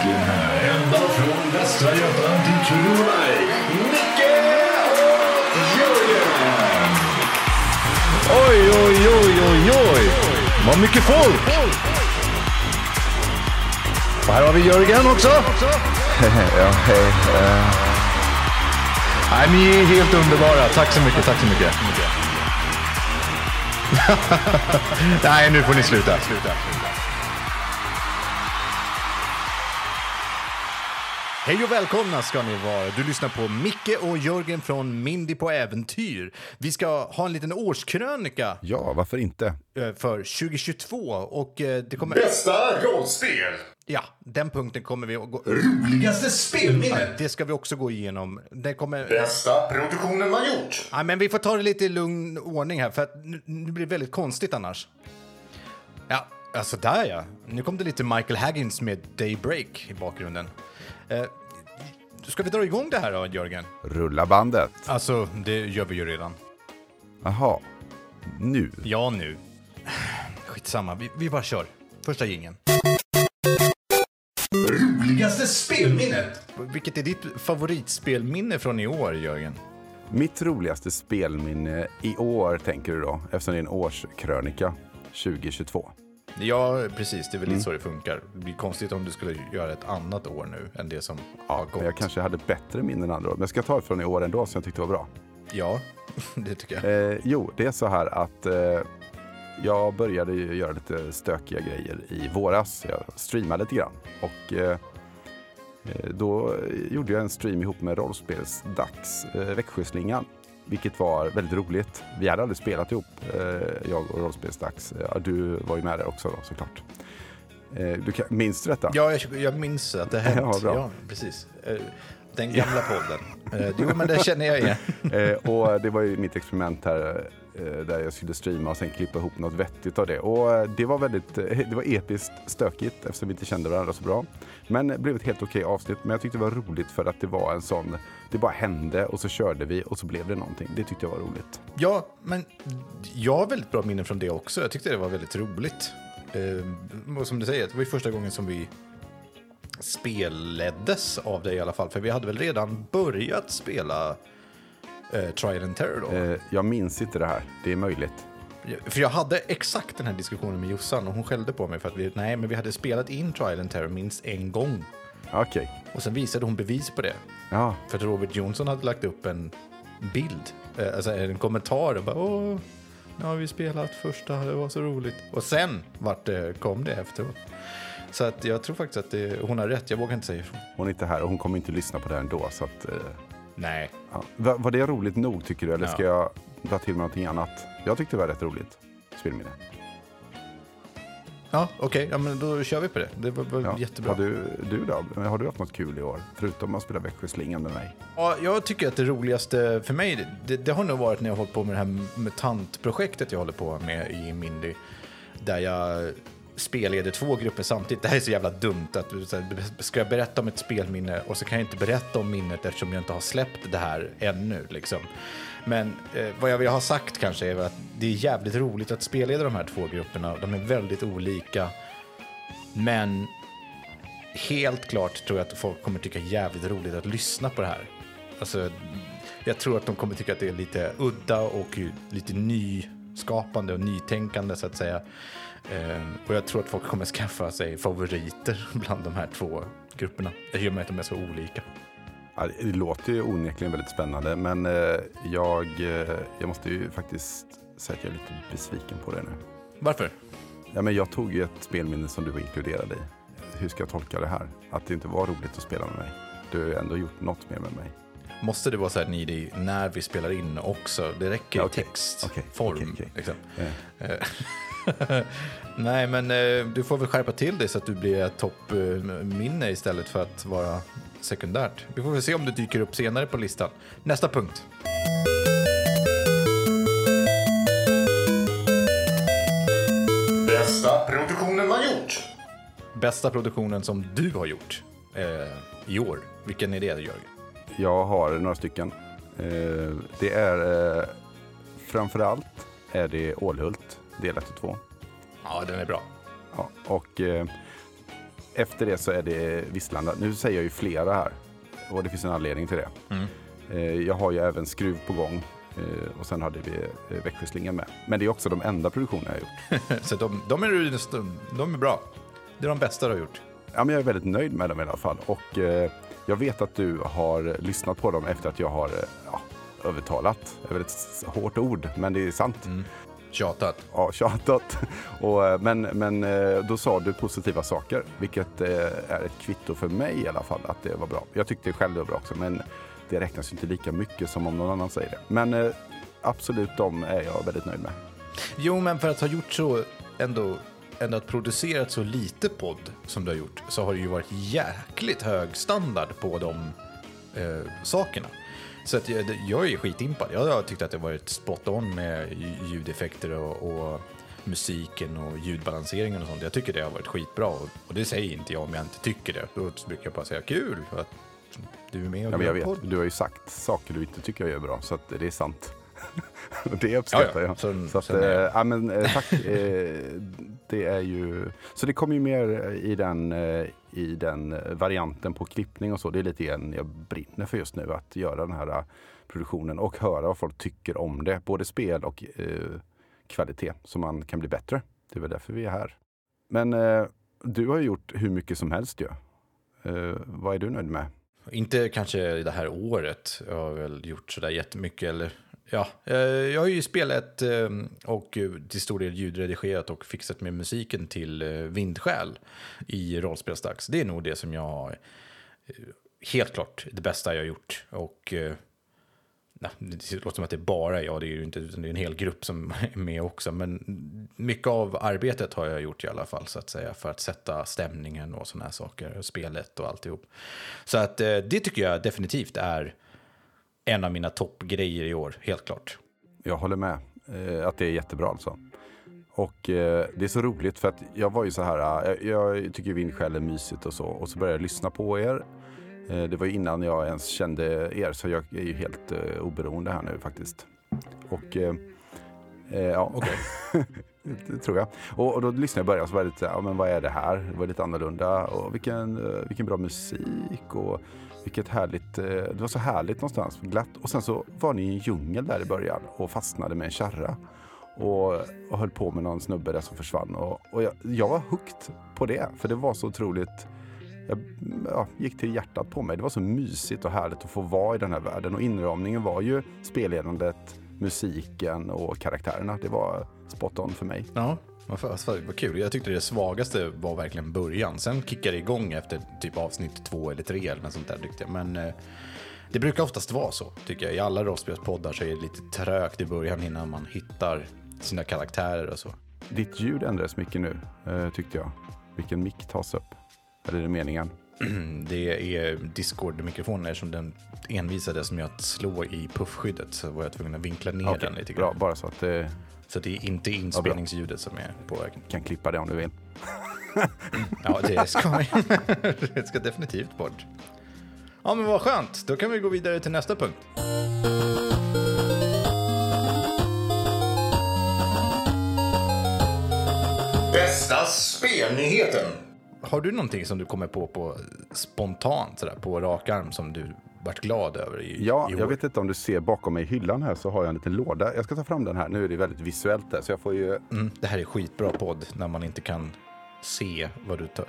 Ända från Västra Götaland till Kronoberg, Micke och Jörgen! Oj, oj, oj, oj, oj! Vad mycket folk! Och här har vi Jörgen också. ja, hej. eh. Nej, ni är helt underbara. Tack så mycket, tack så mycket. Nej, nu får ni sluta. Hej och välkomna ska ni vara. Du lyssnar på Micke och Jörgen från Mindy på äventyr. Vi ska ha en liten årskrönika Ja, varför inte? eh, för 2022 och eh, det kommer... Bästa rollspel! Ja, den punkten kommer vi att gå... Roligaste spelminnet! Det ska vi också gå igenom. Det kommer... Bästa produktionen man gjort! Ja, men vi får ta det lite i lugn ordning här, för att nu, nu blir det väldigt konstigt annars. Ja, alltså där ja. Nu kom det lite Michael Haggins med Daybreak i bakgrunden. Ska vi dra igång det här då, Jörgen? Rulla bandet. Alltså, det gör vi ju redan. Jaha, nu. Ja, nu. Skitsamma, vi, vi bara kör. Första gingen. Roligaste spelminnet! Vilket är ditt favoritspelminne från i år, Jörgen? Mitt roligaste spelminne i år, tänker du då, eftersom det är en årskrönika 2022. Ja, precis. Det är väl lite så det funkar. Det blir konstigt om du skulle göra ett annat år nu än det som har gått. Men jag kanske hade bättre minnen andra år, men jag ska ta det från i år ändå, som jag tyckte var bra. Ja, det tycker jag. Eh, jo, det är så här att eh, jag började göra lite stökiga grejer i våras. Jag streamade lite grann. Och eh, eh, då gjorde jag en stream ihop med rollspelsdags, eh, Växjöslingan. Vilket var väldigt roligt. Vi hade aldrig spelat ihop, eh, jag och rollspelsdags. Du var ju med där också då, såklart. Eh, du kan, minns du detta? Ja, jag, jag minns att det hänt. Ja, bra. Ja, precis. Eh, Den gamla podden. Jo, men det känner jag igen. Och det var ju mitt experiment här Eh, där jag skulle streama och sen klippa ihop något vettigt av det. Och eh, det var väldigt, eh, det var episkt stökigt eftersom vi inte kände varandra så bra. Men det blev ett helt okej avsnitt. Men jag tyckte det var roligt för att det var en sån, det bara hände och så körde vi och så blev det någonting. Det tyckte jag var roligt. Ja, men jag har väldigt bra minnen från det också. Jag tyckte det var väldigt roligt. Och som du säger, det var ju första gången som vi spelleddes av det i alla fall. För vi hade väl redan börjat spela eh, Trial and Terror då. Eh, jag minns inte det här, det är möjligt. För jag hade exakt den här diskussionen med Jossan och hon skällde på mig för att vi, nej, men vi hade spelat in Trial and Terror minst en gång. Okej, Och sen visade hon bevis på det. ja. För att Robert Jonsson hade lagt upp en bild, eh, alltså en kommentar och bara åh, nu har vi spelat första, det var så roligt. Och sen vart det, kom det efteråt. Så att jag tror faktiskt att det, hon har rätt, jag vågar inte säga ifrån. Hon är inte här och hon kommer inte lyssna på det här ändå. Så att, eh, Nej. ja. var, var det roligt nog tycker du eller ska Ja. jag dra till med någonting annat? Jag tyckte det var rätt roligt. Spelminne. Ja, okej, ja, men då kör vi på det. Det var, var Ja. jättebra. Har du, du då? Har du haft något kul i år? Förutom att spela Växjöslingan med mig. Ja, jag tycker att det roligaste för mig, det, det har nog varit när jag har hållit på med det här MUTANT-projektet jag håller på med i Mindy. Där jag spelleder två grupper samtidigt. Det här är så jävla dumt. att så här, Ska jag berätta om ett spelminne och så kan jag inte berätta om minnet eftersom jag inte har släppt det här ännu. Liksom. Men eh, vad jag vill ha sagt kanske är väl att det är jävligt roligt att spelleda de här två grupperna. De är väldigt olika. Men helt klart tror jag att folk kommer tycka jävligt roligt att lyssna på det här. Alltså, jag tror att de kommer tycka att det är lite udda och lite nyskapande och nytänkande så att säga. Eh, och jag tror att folk kommer skaffa sig favoriter bland de här två grupperna. I och med att de är så olika. Ja, det- låter ju onekligen väldigt spännande men eh, jag, eh, jag måste ju faktiskt säga att jag är lite besviken på det nu. Varför? Ja, men jag tog ju ett spelminne som du var inkluderad i. Hur ska jag tolka det här? Att det inte var roligt att spela med mig. Du har ju ändå gjort något mer med mig. Måste det vara så här needy när vi spelar in också? Det räcker Ja, i okej. textform. Okej, okej, okej. Liksom. Eh, Nej, men eh, du får väl skärpa till det så att du blir toppminne istället för att vara sekundärt. Vi får väl se om du dyker upp senare på listan. Nästa punkt. Bästa produktionen man gjort! Bästa produktionen som du har gjort eh, i år. Vilken är det, Jörgen? Jag har några stycken. Eh, det är eh, framförallt är det Ålhult, del 1 och 2. Ja, den är bra. Ja, och eh, efter det så är det Visslanda. Nu säger jag ju flera här och det finns en anledning till det. Mm. Eh, jag har ju även Skruv på gång eh, och sen hade vi eh, Växjöslingan med. Men det är också de enda produktioner jag har gjort. Så de, de, är, de är bra. Det är de bästa du har gjort. Ja, men jag är väldigt nöjd med dem i alla fall. Och eh, jag vet att du har lyssnat på dem efter att jag har eh, ja, övertalat. Det är väl ett hårt ord, men det är sant. Mm. Tjatat. Ja, tjatat. Och, eh, men, men eh, då sa du positiva saker, vilket eh, är ett kvitto för mig i alla fall att det var bra. Jag tyckte själv det var bra också, men det räknas ju inte lika mycket som om någon annan säger det. Men absolut, de är jag väldigt nöjd med. Jo, men för att ha gjort så ändå, ändå att producerat så lite podd som du har gjort så har det ju varit jäkligt hög standard på de eh, sakerna. Så att jag, jag är skitimpad. Jag har tyckt att det varit spot on med ljudeffekter och, och musiken och ljudbalanseringen och sånt. Jag tycker det har varit skitbra och, och det säger inte jag om jag inte tycker det. Då brukar jag bara säga kul att du är med och Ja, men jag vet, du har ju sagt saker du inte tycker jag gör bra, så att det är sant. det uppskattar Ja, ja. jag. Så- Så att, sen är eh, ja, men, eh, tack. eh, det är ju, så det kommer ju mer i den, i den varianten på klippning och så. Det är lite grann jag brinner för just nu, att göra den här produktionen och höra vad folk tycker om det. Både spel och kvalitet, så man kan bli bättre. Det är väl därför vi är här. Men du har ju gjort hur mycket som helst ju. Vad är du nöjd med? Inte kanske det här året. Jag har väl gjort sådär jättemycket. Eller, ja, eh, jag har ju spelat eh, och till stor del ljudredigerat och fixat med musiken till eh, vindskäl i rollspelsdags. Det är nog det som jag har helt klart det bästa jag har gjort. Och nej, det låter som att det är bara jag, det är ju inte, utan det är en hel grupp som är med också. Men mycket av arbetet har jag gjort i alla fall, så att säga, för att sätta stämningen och sådana här saker, och spelet och alltihop. Så att det tycker jag definitivt är en av mina toppgrejer i år, helt klart. Jag håller med eh, att det är jättebra alltså. Och eh, det är så roligt för att jag var ju så här, eh, jag tycker Vindskäl är mysigt och så. Och så började jag lyssna på er. Eh, det var ju innan jag ens kände er så jag är ju helt eh, oberoende här nu faktiskt. Och eh, eh, ja, Okej. det tror jag. Och, och då lyssnade jag i början och så var det lite ja, men vad är det här? Det var lite annorlunda och vilken, eh, vilken bra musik och vilket härligt, eh, det var så härligt någonstans, glatt. Och sen så var ni i en djungel där i början och fastnade med en kärra. Och, och höll på med någon snubbe där som försvann. Och, och jag, jag var hooked på det, för det var så otroligt jag ja, gick till hjärtat på mig. Det var så mysigt och härligt att få vara i den här världen. Och inramningen var ju spelledandet, musiken och karaktärerna. Det var spot on för mig. Ja, vad, kul. Jag tyckte det svagaste var verkligen början. Sen kickade det igång efter typ avsnitt två eller tre eller något sånt där tyckte jag. Men eh, det brukar oftast vara så, tycker jag. I alla rollspelspoddar så är det lite trögt i början innan man hittar sina karaktärer och så. Ditt ljud ändrades mycket nu, eh, tyckte jag. Vilken mick tas upp? Eller är det meningen? Det är Discord-mikrofonen som den envisades med att slå i puffskyddet så var jag tvungen att vinkla ner Okej, den lite bra, grann. bara så att det Så det är inte inspelningsljudet som är påverkan. kan klippa det om du vill. Ja, det ska, det ska definitivt bort. Ja, men vad skönt. Då kan vi gå vidare till nästa punkt. Bästa spelnyheten. Har du någonting som du kommer på, på spontant, sådär, på rak arm, som du vart glad över i, Ja, i jag vet inte om du ser bakom mig i hyllan här så har jag en liten låda. Jag ska ta fram den här. Nu är det väldigt visuellt där så jag får ju... Mm, det här är skitbra podd när man inte kan se vad du tar.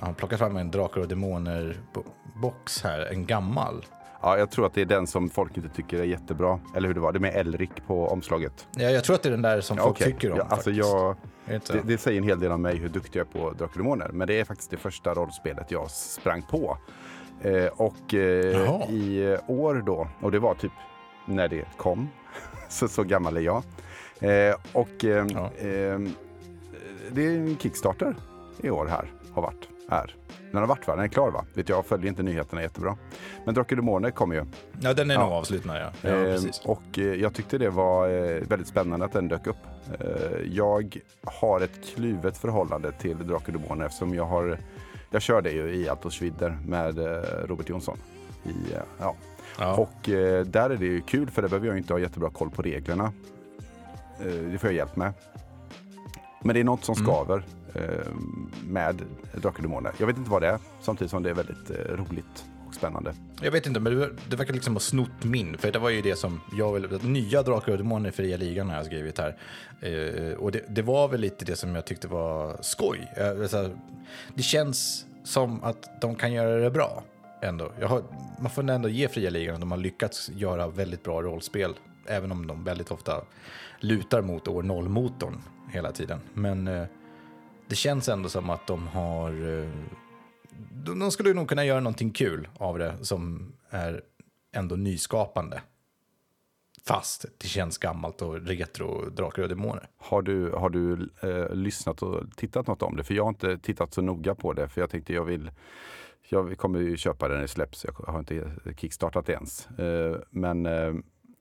Han plockar fram en Drakar och Demoner-box här, en gammal. Ja, jag tror att det är den som folk inte tycker är jättebra. Eller hur det var. Det är med Elrik på omslaget. Ja, jag tror att det är den där som folk okej. tycker om. Ja, alltså faktiskt. jag, det det, säger en hel del om mig hur duktig jag är på Drakar Demoner. Men det är faktiskt det första rollspelet jag sprang på. Eh, och eh, i år då, och det var typ när det kom, så, så gammal är jag. Eh, och eh, Ja. eh, det är en Kickstarter i år här, har varit, är. Den har varit va? Den är klar va? Vet jag följer inte nyheterna jättebra. Men Drakar Demoner kommer ju. Ja, den är Ja. nog avslutad, ja. ja Eh, precis. och eh, jag tyckte det var eh, väldigt spännande att den dök upp. Eh, jag har ett kluvet förhållande till Drakar Demoner eftersom jag har jag kör det ju i Altosvidder med eh, Robert Jonsson. I, eh, ja. Ja. Och eh, där är det ju kul för där behöver jag inte ha jättebra koll på reglerna. Eh, det får jag hjälp med. Men det är något som Mm. skaver eh, Eh, med Drakar och Demoner. Jag vet inte vad det är, samtidigt som det är väldigt eh, roligt och spännande. Jag vet inte, men det, det verkar liksom ha snott min. För det var ju det som jag ville... Nya Drakar och Demoner i fria ligan har jag skrivit här. Eh, och det, det var väl lite det som jag tyckte var skoj. Eh, alltså, det känns som att de kan göra det bra. Ändå. Jag har, man får ändå ge fria ligan att de har lyckats göra väldigt bra rollspel. Även om de väldigt ofta lutar mot år noll-motorn hela tiden. Men eh, det känns ändå som att de har... Eh, de, de skulle nog kunna göra någonting kul av det som är ändå nyskapande. Fast det känns gammalt och retro Drakar och Demoner. Har du, har du eh, lyssnat och tittat något om det? För jag har inte tittat så noga på det, för jag tänkte jag vill jag kommer ju köpa den när det släpps. Jag har inte kickstartat det ens. Eh, men, eh,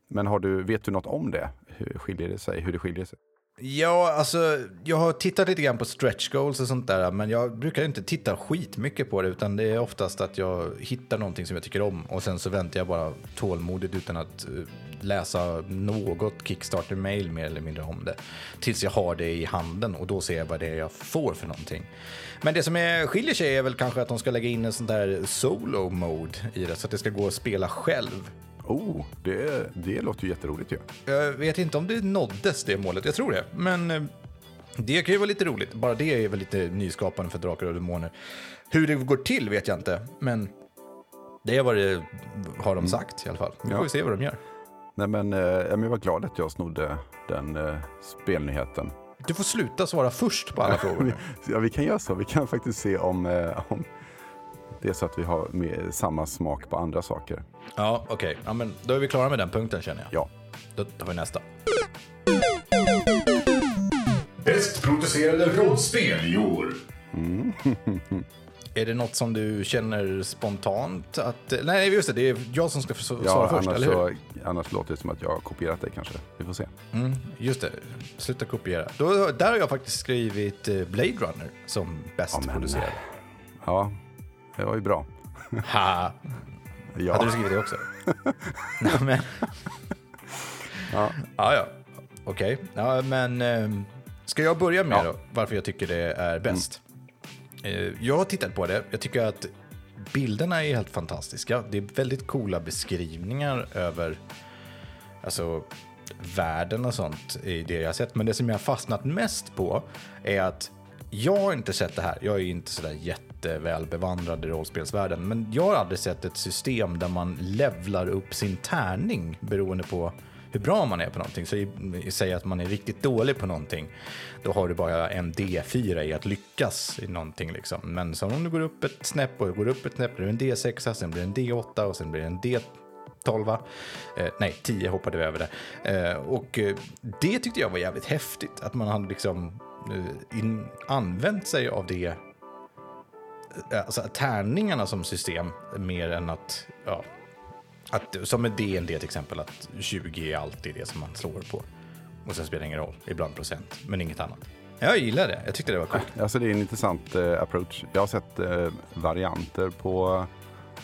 men har du, vet du något om det? Hur skiljer det sig? Hur det skiljer sig? Ja, alltså jag har tittat lite grann på stretch goals och sånt där, men jag brukar inte titta skitmycket på det, utan det är oftast att jag hittar någonting som jag tycker om och sen så väntar jag bara tålmodigt utan att eh, läsa något Kickstarter-mail mer eller mindre om det, tills jag har det i handen och då ser jag vad det är jag får för någonting. Men det som är, skiljer sig är väl kanske att de ska lägga in en sån där solo-mode i det, så att det ska gå att spela själv. Oh, det, det låter ju jätteroligt ju. Jag vet inte om det nåddes det målet, jag tror det. Men eh, det kan ju vara lite roligt. Bara det är väl lite nyskapande för Drakar och Demoner. Hur det går till vet jag inte, men det är vad det har de sagt i alla fall. Vi får Ja. se vad de gör. Nej, men, eh, jag var glad att jag snodde den eh, spelnyheten. Du får sluta svara först på alla frågor. Ja, vi kan göra så. Vi kan faktiskt se om, om det är så att vi har med samma smak på andra saker. Ja, okej. Ja, men då är vi klara med den punkten känner jag. Ja. Då tar vi nästa. Bäst producerade rollspel i år. Är det något som du känner spontant att... Nej, just det. Det är jag som ska svara Ja, först, annars, eller hur? så, annars låter det som att jag har kopierat dig kanske. Vi får se. Mm, just det. Sluta kopiera. Då, där har jag faktiskt skrivit eh, Blade Runner som bäst Ja, men- producerad. Ja, det var ju bra. Ha! Ja. Hade du skrivit det också? Nej, men... Ja. Ja, ja. Okej. Ja, men... ehm, ska jag börja med Ja. då, varför jag tycker det är bäst? Eh, jag har tittat på det. Jag tycker att bilderna är helt fantastiska. Det är väldigt coola beskrivningar över alltså, världen och sånt i det jag har sett. Men det som jag har fastnat mest på är att jag har inte sett det här. Jag är inte sådär väl bevandrad i rollspelsvärlden. Men jag har aldrig sett ett system där man levlar upp sin tärning beroende på hur bra man är på någonting. Så säg att man är riktigt dålig på någonting. Då har du bara en D4 i att lyckas i någonting. Liksom. Men så om du går upp ett snäpp och går upp ett snäpp, då är det en D6, sen blir det en D8 och sen blir det en D 12, eh, nej 10 hoppade vi över där. Eh, och eh, det tyckte jag var jävligt häftigt, att man hade liksom eh, in, använt sig av det, Eh, alltså tärningarna som system, mer än att, ja, att som med DND till exempel, att 20 är alltid det som man slår på. Och sen spelar det ingen roll, ibland procent, men inget annat. Jag gillar det, jag tyckte det var coolt. Alltså det är en intressant eh, approach. Jag har sett eh, varianter på,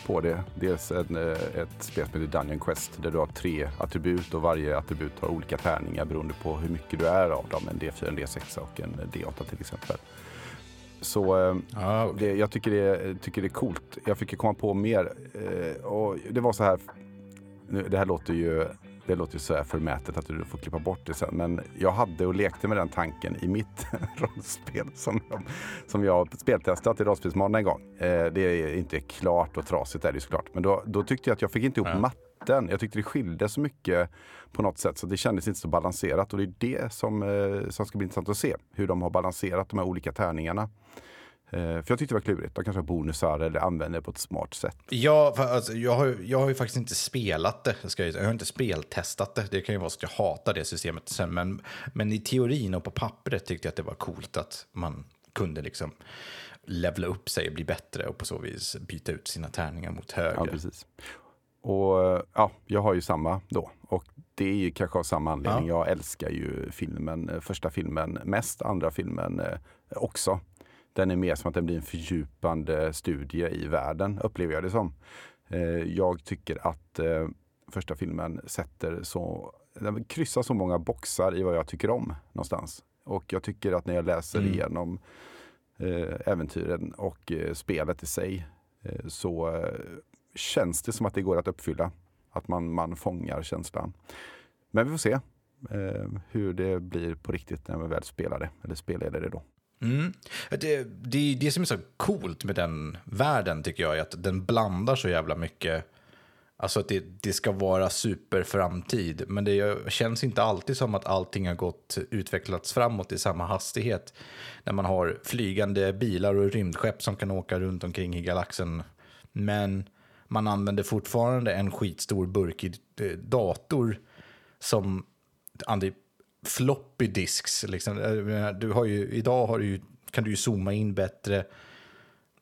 på det. Dels en, eh, ett spel som heter Dungeon Quest där du har tre attribut och varje attribut har olika tärningar beroende på hur mycket du är av dem. En D4, en D6 och en D8 till exempel. Så eh, Ja, okej. det, jag tycker det, tycker det är coolt. Jag fick ju komma på mer. Eh, och det var så här. Nu, det här låter ju det låter ju så här förmätet att du får klippa bort det sen. Men jag hade och lekte med den tanken i mitt rollspel som jag, som jag speltestat i Rollspelsmorgon en gång. Eh, det är inte klart och trasigt är det ju såklart. Men då, då tyckte jag att jag fick inte ihop Ja. matten. Jag tyckte det skilde så mycket på något sätt så det kändes inte så balanserat. Och det är det som, eh, som ska bli intressant att se. Hur de har balanserat de här olika tärningarna. Eh, För jag tyckte det var klurigt. De kanske har bonusar eller använder det på ett smart sätt. Ja, alltså, jag, har, jag har ju faktiskt inte spelat det. Ska jag, jag har inte speltestat det. Det kan ju vara så att jag hatar det systemet sen. Men, men i teorin och på pappret tyckte jag att det var coolt att man kunde liksom levla upp sig och bli bättre och på så vis byta ut sina tärningar mot högre. Ja, precis. Och ja, jag har ju samma då. Och det är ju kanske av samma anledning. Jag älskar ju filmen, eh, första filmen mest, andra filmen eh, också. Den är mer som att den blir en fördjupande studie i världen, upplever jag det som. Eh, jag tycker att eh, första filmen sätter så, den kryssar så många boxar i vad jag tycker om någonstans. Och jag tycker att när jag läser Mm. igenom eh, äventyren och spelet i sig så känns det som att det går att uppfylla. Att man, man fångar känslan. Men vi får se hur det blir på riktigt när vi väl spelar det, eller spelleder det då. Mm. Det, det, det som är så coolt med den världen tycker jag är att den blandar så jävla mycket. Alltså att det, det ska vara superframtid, men det känns inte alltid som att allting har gått utvecklats framåt i samma hastighet. När man har flygande bilar och rymdskepp som kan åka runt omkring i galaxen. Men man använder fortfarande en skitstor burkig eh, dator som floppy disks. Liksom. Menar, Du har ju, idag har du ju, kan du ju zooma in bättre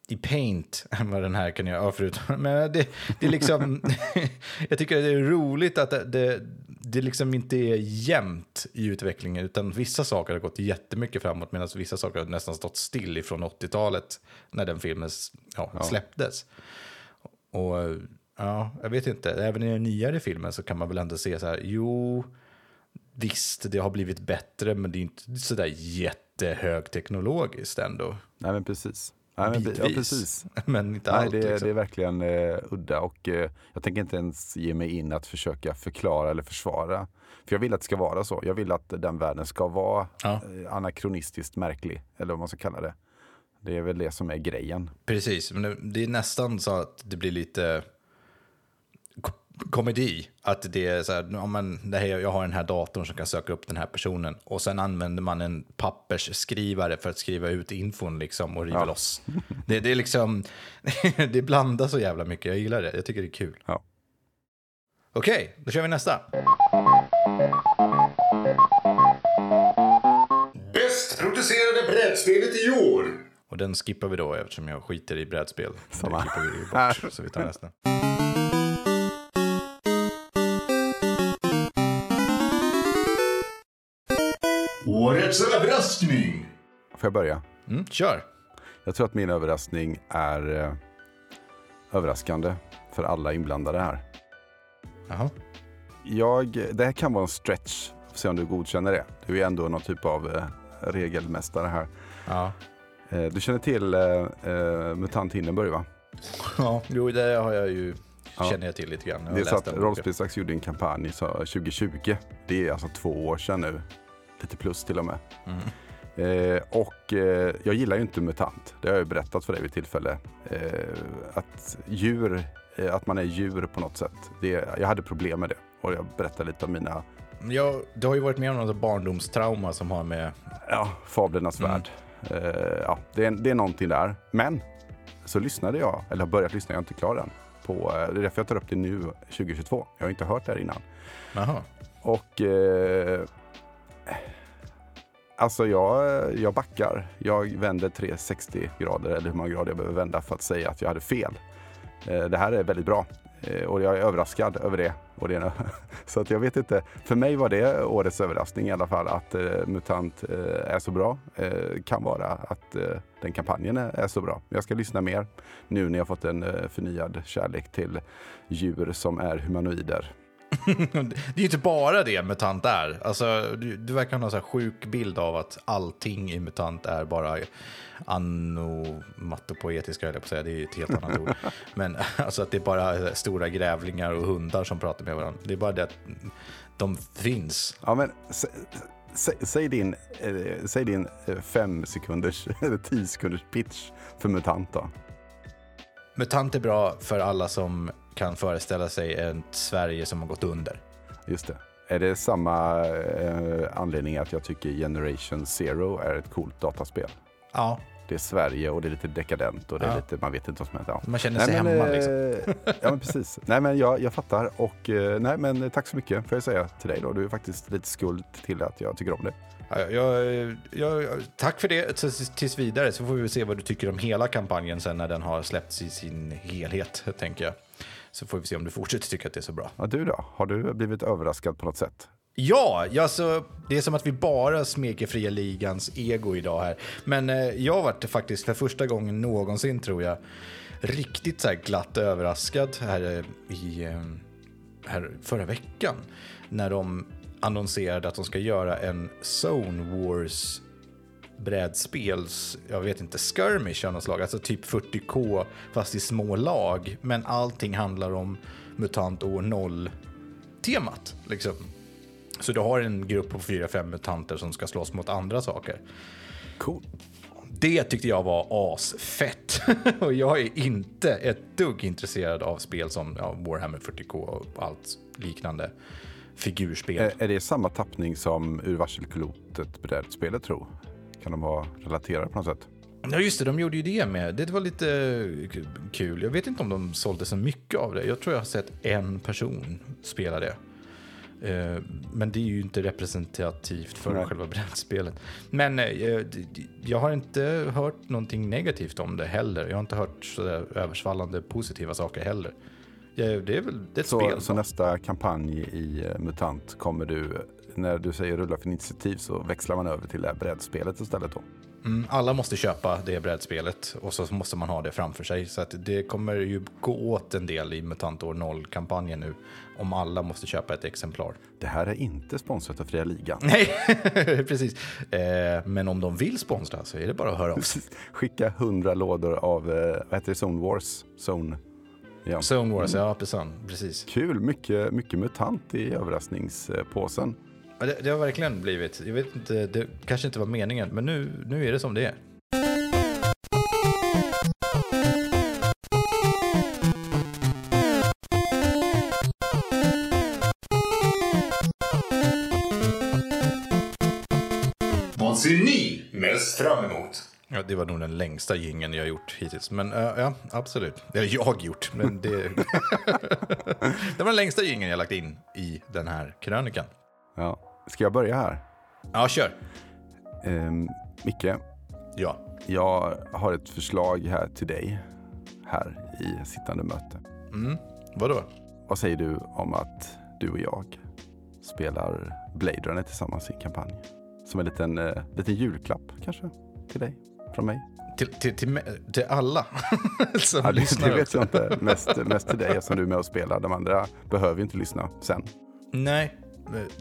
i Paint än vad den här kan göra. Ja, förut. Men det, det är liksom, jag tycker det är roligt att det, det, det liksom inte är jämnt i utvecklingen. Utan vissa saker har gått jättemycket framåt medan vissa saker har nästan stått still ifrån 80-talet när den filmen ja, Ja. släpptes. Och ja, jag vet inte, även i den nyare filmen så kan man väl ändå se så här, jo, visst, det har blivit bättre, men det är inte sådär jättehögteknologiskt ändå. Nej men precis. Nej, men, ja, Bitvis. precis. Men inte Nej, allt. det, liksom. det är verkligen eh, udda och eh, jag tänker inte ens ge mig in att försöka förklara eller försvara. För jag vill att det ska vara så. Jag vill att den världen ska vara Ja. eh, anakronistiskt märklig, eller vad man ska kalla det. Det är väl det som är grejen. Precis, men det- det är nästan så att det blir lite komedi. Att det är så här, ja, men det här, jag har den här datorn som kan söka upp den här personen och sen använder man en pappersskrivare för att skriva ut infon liksom och riva Ja. loss. Det, det är liksom, det blandar så jävla mycket, jag gillar det, jag tycker det är kul. Ja. Okej, då kör vi nästa. Bäst producerade brädspelet i år. Och den skippar vi då eftersom jag skiter i brädspel. Samma. Det klipper vi bort, så vi tar nästa. Årets överraskning. Får jag börja? Mm, kör! Jag tror att min överraskning är eh, överraskande för alla inblandade här. Jaha. Jag, det här kan vara en stretch, får se om du godkänner det. Du är ändå någon typ av eh, regelmästare här. Ja. Eh, du känner till eh, eh, MUTANT Hindenburg va? ja, jo det har jag ju, Ja. känner jag till lite grann. Jag Det är så att. Rollspelsdags gjorde en kampanj så 2020. Det är alltså två år sedan nu. Lite plus till och med. Mm. Eh, och eh, jag gillar ju inte MUTANT. Det har jag ju berättat för dig vid tillfälle. Eh, att djur, eh, att man är djur på något sätt. Det, jag hade problem med det. Och jag berättade lite om mina Ja, du har ju varit med om något barndomstrauma som har med... ja, fablernas Mm. värld. Eh, ja, det, är, det är någonting där. Men så lyssnade jag, eller har börjat lyssna, jag är inte klar än. På, eh, det är därför jag tar upp det nu 2022. Jag har inte hört det här innan. Jaha. Och alltså jag, jag backar. Jag vänder 360 grader eller hur många grader jag behöver vända för att säga att jag hade fel. Eh, det här är väldigt bra eh, och jag är överraskad över det. Och det så att jag vet inte. För mig var det årets överraskning i alla fall att eh, MUTANT är så bra. Kan vara att den kampanjen är, så bra. Jag ska lyssna mer nu när jag fått en förnyad kärlek till djur som är humanoider det är ju inte bara det MUTANT är. Alltså, du, du verkar ha en sjuk bild av att allting i MUTANT är bara anomatopoetiska, jag på att säga. Det är ju ett helt annat ord. Men alltså att det är bara stora grävlingar och hundar som pratar med varandra. Det är bara det att de finns. Ja, men sä, sä, säg din, eh, säg din eh, fem sekunders eller tio sekunders pitch för MUTANT då. MUTANT är bra för alla som kan föreställa sig ett Sverige som har gått under. Just det. Är det samma eh, anledning att jag tycker Generation Zero är ett coolt dataspel? Ja, Det är Sverige och det är lite dekadent och det är Ja. lite, man vet inte vad som händer. Ja. man känner sig men, hemma eh, liksom. Ja, men precis. Nej, men jag, jag fattar. Och eh, nej, men tack så mycket får jag säga till dig då. Du är faktiskt lite skuld till att jag tycker om det. Ja, jag, jag, tack för det tills vidare, så får vi se vad du tycker om hela kampanjen sen när den har släppts i sin helhet, tänker jag. Så får vi se om du fortsätter tycka att det är så bra. Ja, du då? Har du blivit överraskad på något sätt? Ja, ja så det är som att vi bara smeker fria ligans ego idag här. Men eh, jag varit faktiskt för första gången någonsin, tror jag, riktigt så här glatt överraskad här eh, i eh, här förra veckan. När de annonserade att de ska göra en Zone Wars brädspels, jag vet inte, skirmish av något slag, alltså typ 40K fast i små lag. Men allting handlar om MUTANT år 0-temat. Liksom. Så du har en grupp på 4-5 mutanter som ska slåss mot andra saker. Cool. Det tyckte jag var asfett. och jag är inte ett dugg intresserad av spel som ja, Warhammer 40K och allt liknande figurspel. Är, är det samma tappning som ur varselklotet brädspelet tror? Kan de vara relaterade på något sätt? Ja just det, de gjorde ju det med. Det var lite kul. Jag vet inte om de sålde så mycket av det. Jag tror jag har sett en person spela det. Eh, Men det är ju inte representativt för Nej. själva brädspelet. Men eh, jag har inte hört någonting negativt om det heller. Jag har inte hört så där översvallande positiva saker heller. Det är väl det är ett Så, spel. så nästa kampanj i eh, MUTANT kommer du, när du säger rulla för initiativ så växlar man över till det här brädspelet istället då? Mm, alla måste köpa det brädspelet och så måste man ha det framför sig. Så det kommer ju gå åt en del i MUTANT år 0-kampanjen nu. Om alla måste köpa ett exemplar. Det här är inte sponsrat av Fria Ligan. Nej, precis. Eh, men om de vill sponsra så är det bara att höra av sig. Skicka hundra lådor av, eh, vad heter det, Zone Wars? Zone. Ja. Zone Wars, ja precis. precis. Kul, mycket, mycket MUTANT i överraskningspåsen. Ja, Det, det har verkligen blivit, jag vet inte, det kanske inte var meningen, men nu, nu är det som det är. Vad ser ni mest fram emot? Ja, det var nog den längsta gingen jag gjort hittills. Men äh, ja, absolut. Eller jag gjort, men det... det var den längsta gingen jag lagt in i den här krönikan. Ja. Ska jag börja här? Ja, kör. Ehm, Micke, Ja. jag har ett förslag här till dig här i sittande möte. Mm. Vadå? Vad säger du om att du och jag spelar Blade Runner tillsammans i en kampanj? Som en liten, eh, liten julklapp kanske till dig från mig. Till, till, till, till alla som Ja, det, lyssnar det vet också. jag inte. Mest, mest till dig eftersom du är med och spelar. De andra behöver ju inte lyssna sen. Nej,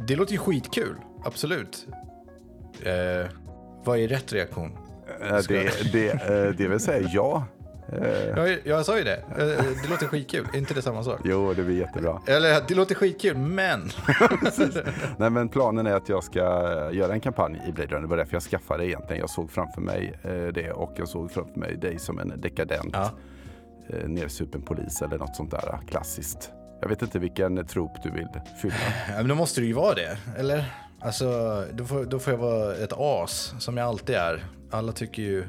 det låter ju skitkul. Absolut. Eh, vad är rätt reaktion? Eh, Det, det, eh, det vill säga ja. Eh, Jag, jag sa ju det. Eh, det låter skitkul. Är inte det samma sak? Jo, det blir jättebra. Eller, det låter skitkul, men... Nej, men planen är att jag ska göra en kampanj i Blade Runner. Det var därför jag skaffade det egentligen. Jag såg framför mig eh, det och jag såg framför mig dig som en dekadent Ja. eh, nersupen polis eller något sånt där klassiskt. Jag vet inte vilken trop du vill fylla. Men då måste det ju vara det, eller? Alltså, då får, då får jag vara ett as, som jag alltid är. Alla tycker ju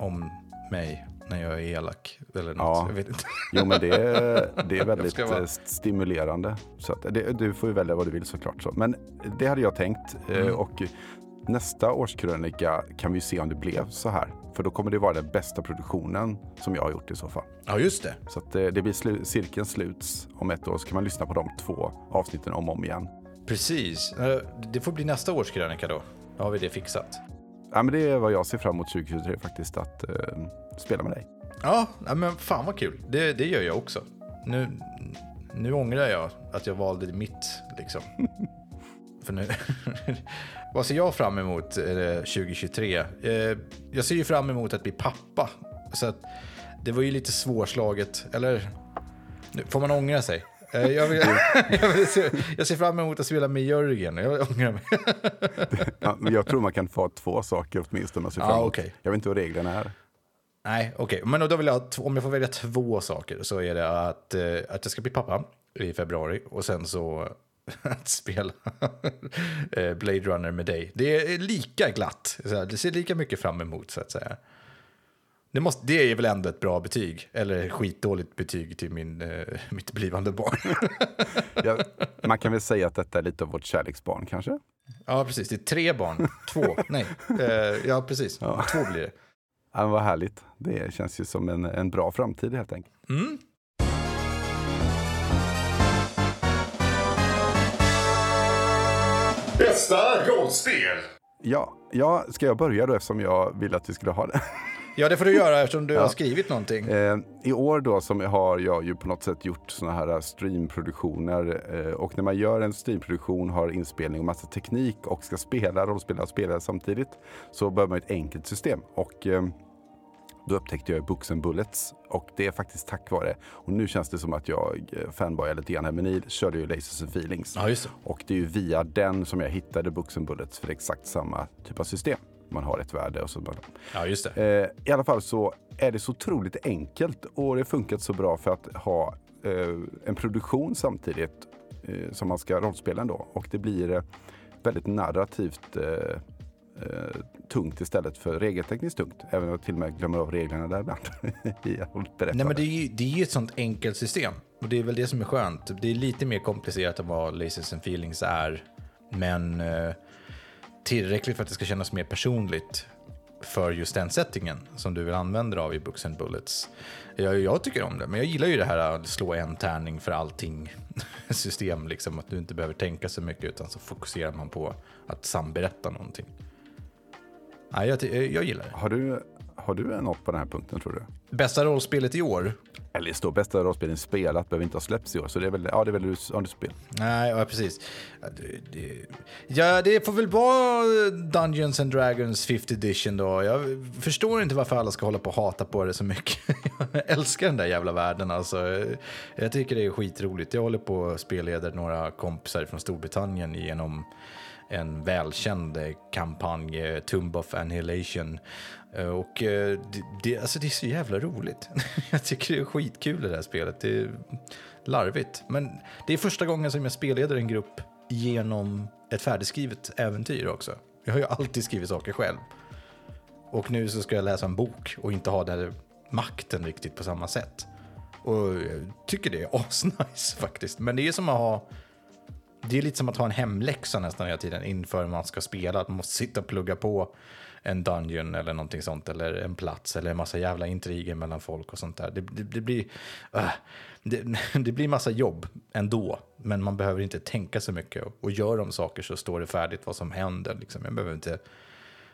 om mig när jag är elak, eller något. Ja. Jag vet inte. Jo, men det är, det är väldigt vara- eh, stimulerande. Så att det, du får ju välja vad du vill såklart. Så. Men det hade jag tänkt. eh, Mm. Och nästa års krönika kan vi se om det blev så här. För då kommer det vara den bästa produktionen som jag har gjort i så fall. Ja, just det. Så att det, det blir slu, cirkeln sluts om ett år så kan man lyssna på de två avsnitten om och om igen. Precis. Eh, Det får bli nästa års krönika då. Då har vi det fixat. Ja, men det är vad jag ser fram emot 2023 faktiskt, att eh, spela med dig. Ja, ja, men fan vad kul. Det, det gör jag också. Nu, nu ångrar jag att jag valde mitt, liksom. För nu... vad ser jag fram emot eh, 2023? Eh, jag ser ju fram emot att bli pappa. Så att det var ju lite svårslaget. Eller, får man ångra sig? Eh, jag, vill, jag, vill se, jag ser fram emot att spela med Jörgen. Jag ångrar mig. Ja, jag tror man kan få två saker åtminstone. Man okej. Jag vet inte vad reglerna är. Nej, okej. Men då vill jag, om jag får välja två saker så är det att, eh, att jag ska bli pappa i februari och sen så att spela eh, Blade Runner med dig. Det är lika glatt. Det ser lika mycket fram emot så att säga. Det, måste, det är väl ändå ett bra betyg, eller skitdåligt betyg till min, eh, mitt blivande barn. Ja, man kan väl säga att detta är lite av vårt kärleksbarn kanske? ja, precis. Det är tre barn. Två. Nej. Eh, ja, precis. Två blir det. Ja, vad härligt. Det känns ju som en, en bra framtid helt enkelt. Bästa rollspel! Ja, ja, ska jag börja då eftersom jag ville att vi skulle ha det? Ja, det får du göra eftersom du har skrivit någonting. Eh, I år då som jag har jag ju på något sätt gjort såna här streamproduktioner eh, och när man gör en streamproduktion, har inspelning och massa teknik och ska spela rollspela och spela samtidigt så behöver man ett enkelt system. Och eh, då upptäckte jag Books and Bullets och det är faktiskt tack vare. Och nu känns det som att jag eh, fanboyar lite grann här, men ni körde ju Lasers and Feelings. Ja, just det. Och det är ju via den som jag hittade Books and Bullets för exakt samma typ av system. Man har ett värde och så. Ja, just det. Eh, I alla fall så är det så otroligt enkelt och det funkat så bra för att ha eh, en produktion samtidigt eh, som man ska rollspela ändå. Och det blir eh, väldigt narrativt eh, tungt istället för regeltekniskt tungt. Även om jag till och med glömmer av reglerna där ibland. Nej, men det är, ju, det är ju ett sånt enkelt system. Och det är väl det som är skönt. Det är lite mer komplicerat än vad Lasers and Feelings är. Men eh, tillräckligt för att det ska kännas mer personligt för just den settingen som du vill använda av i Books and Bullets. Jag, jag tycker om det, men jag gillar ju det här att slå en tärning för allting system, liksom att du inte behöver tänka så mycket utan så fokuserar man på att samberätta någonting. Nej, jag, ty- jag gillar det. Har du, har du något på den här punkten tror du? Bästa rollspelet i år? Eller det står bästa rollspelen spelat behöver inte ha släppts i år. Så det är väl, ja, det är väl du, ja, du spel. Nej, ja, precis. Ja, det, det, ja, det får väl vara Dungeons and Dragons 5th edition då. Jag förstår inte varför alla ska hålla på och hata på det så mycket. Jag älskar den där jävla världen alltså. Jag tycker det är skitroligt. Jag håller på att spelleder några kompisar från Storbritannien genom en välkänd eh, kampanj, eh, Tomb of Annihilation. Eh, och det, det, alltså det är så jävla roligt. Jag tycker det är skitkul det här spelet. Det är larvigt. Men det är första gången som jag spelleder en grupp genom ett färdigskrivet äventyr också. Jag har ju alltid skrivit saker själv. Och nu så ska jag läsa en bok och inte ha den makten riktigt på samma sätt. Och jag tycker det är asnice faktiskt. Men det är som att ha det är lite som att ha en hemläxa nästan hela tiden inför man ska spela. Att man måste sitta och plugga på en dungeon eller någonting sånt. Eller en plats eller en massa jävla intriger mellan folk och sånt där. Det, det, det blir, äh, det, det blir massa jobb ändå. Men man behöver inte tänka så mycket. Och gör de saker så står det färdigt vad som händer. Liksom. Jag behöver inte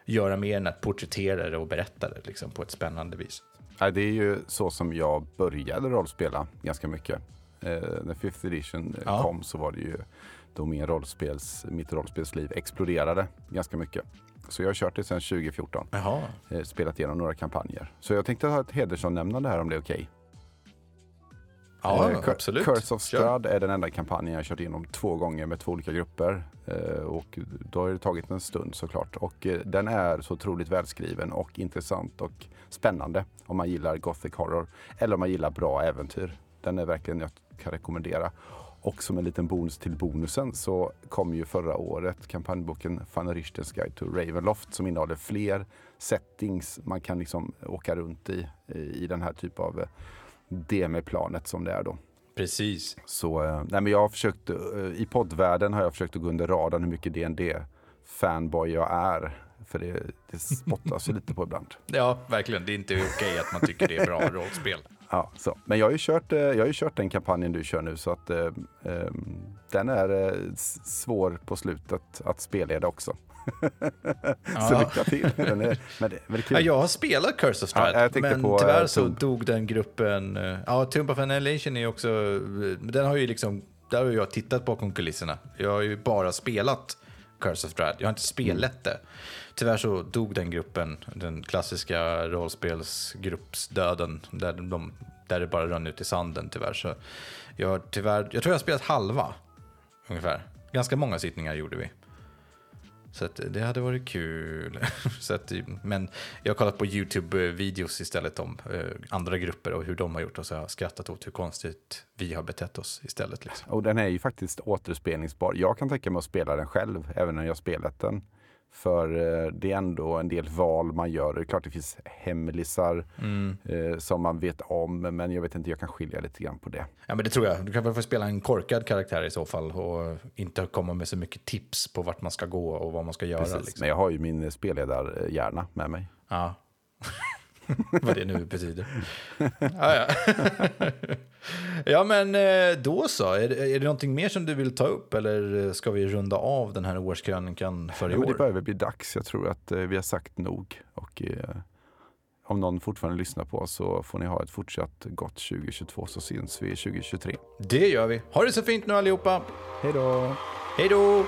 göra mer än att porträttera det och berätta det liksom, på ett spännande vis. Det är ju så som jag började rollspela ganska mycket. Eh, när 5th edition eh, Ja. kom så var det ju då min rollspels, mitt rollspelsliv exploderade ganska mycket. Så jag har kört det sedan 2014. Jaha. Eh, spelat igenom några kampanjer. Så jag tänkte ha ett hedersomnämnande här om det är okej. Ja, Eh, absolut. Curse of Kör. Strahd är den enda kampanjen jag kört igenom två gånger med två olika grupper. Eh, och då har det tagit en stund såklart. Och eh, den är så otroligt välskriven och intressant och spännande om man gillar Gothic Horror. Eller om man gillar bra äventyr. Den är verkligen jag kan rekommendera. Och som en liten bonus till bonusen så kom ju förra året kampanjboken Fanny Richters Guide to Ravenloft som innehåller fler settings man kan liksom åka runt i, i den här typ av eh, DM-planet som det är då. Precis. Så eh, nej, men jag har försökt, eh, i poddvärlden har jag försökt att gå under radarn hur mycket dd fanboy jag är. För det, det spottas ju lite på ibland. Ja, verkligen. Det är inte okej att man tycker det är bra rollspel. Ja, så. Men jag har, ju kört, eh, jag har ju kört den kampanjen du kör nu så att eh, eh, den är eh, svår på slutet att spelleda också. så Ja. lycka till. Den är, men det är väl kul. Ja, jag har spelat Curse of Strahd, Ja, men på, tyvärr eh, så Tomb. dog den gruppen... Ja, Tomb of Annihilation är också... Den har ju liksom... Där har jag tittat bakom kulisserna. Jag har ju bara spelat Curse of Strahd. Jag har inte spelat det. Tyvärr så dog den gruppen, den klassiska rollspelsgruppsdöden, där, de, där det bara rann ut i sanden tyvärr. Så jag, tyvärr, jag tror jag har spelat halva, ungefär. Ganska många sittningar gjorde vi. Så att det hade varit kul. så att, men jag har kollat på YouTube-videos istället om eh, andra grupper och hur de har gjort och så har jag skrattat åt hur konstigt vi har betett oss istället. Liksom. Och den är ju faktiskt återspelningsbar. Jag kan tänka mig att spela den själv, även när jag spelat den. För eh, det är ändå en del val man gör. Det är klart det finns hemlisar eh, som man vet om, men jag vet inte, jag kan skilja lite grann på det. Ja, men det tror jag. Du kan väl få spela en korkad karaktär i så fall och inte komma med så mycket tips på vart man ska gå och vad man ska göra. Precis. Liksom. Men jag har ju min spelledarhjärna med mig. Ja. Vad det nu betyder. Ja, ja. ja, men eh, då så. Är det, är det någonting mer som du vill ta upp eller ska vi runda av den här årskrönikan för i Ja, men det år? börjar väl bli dags. Jag tror att eh, vi har sagt nog. Och, eh, om någon fortfarande lyssnar på oss så får ni ha ett fortsatt gott 2022 så syns vi 2023. Det gör vi. Ha det så fint nu allihopa. Hej då! Hej då!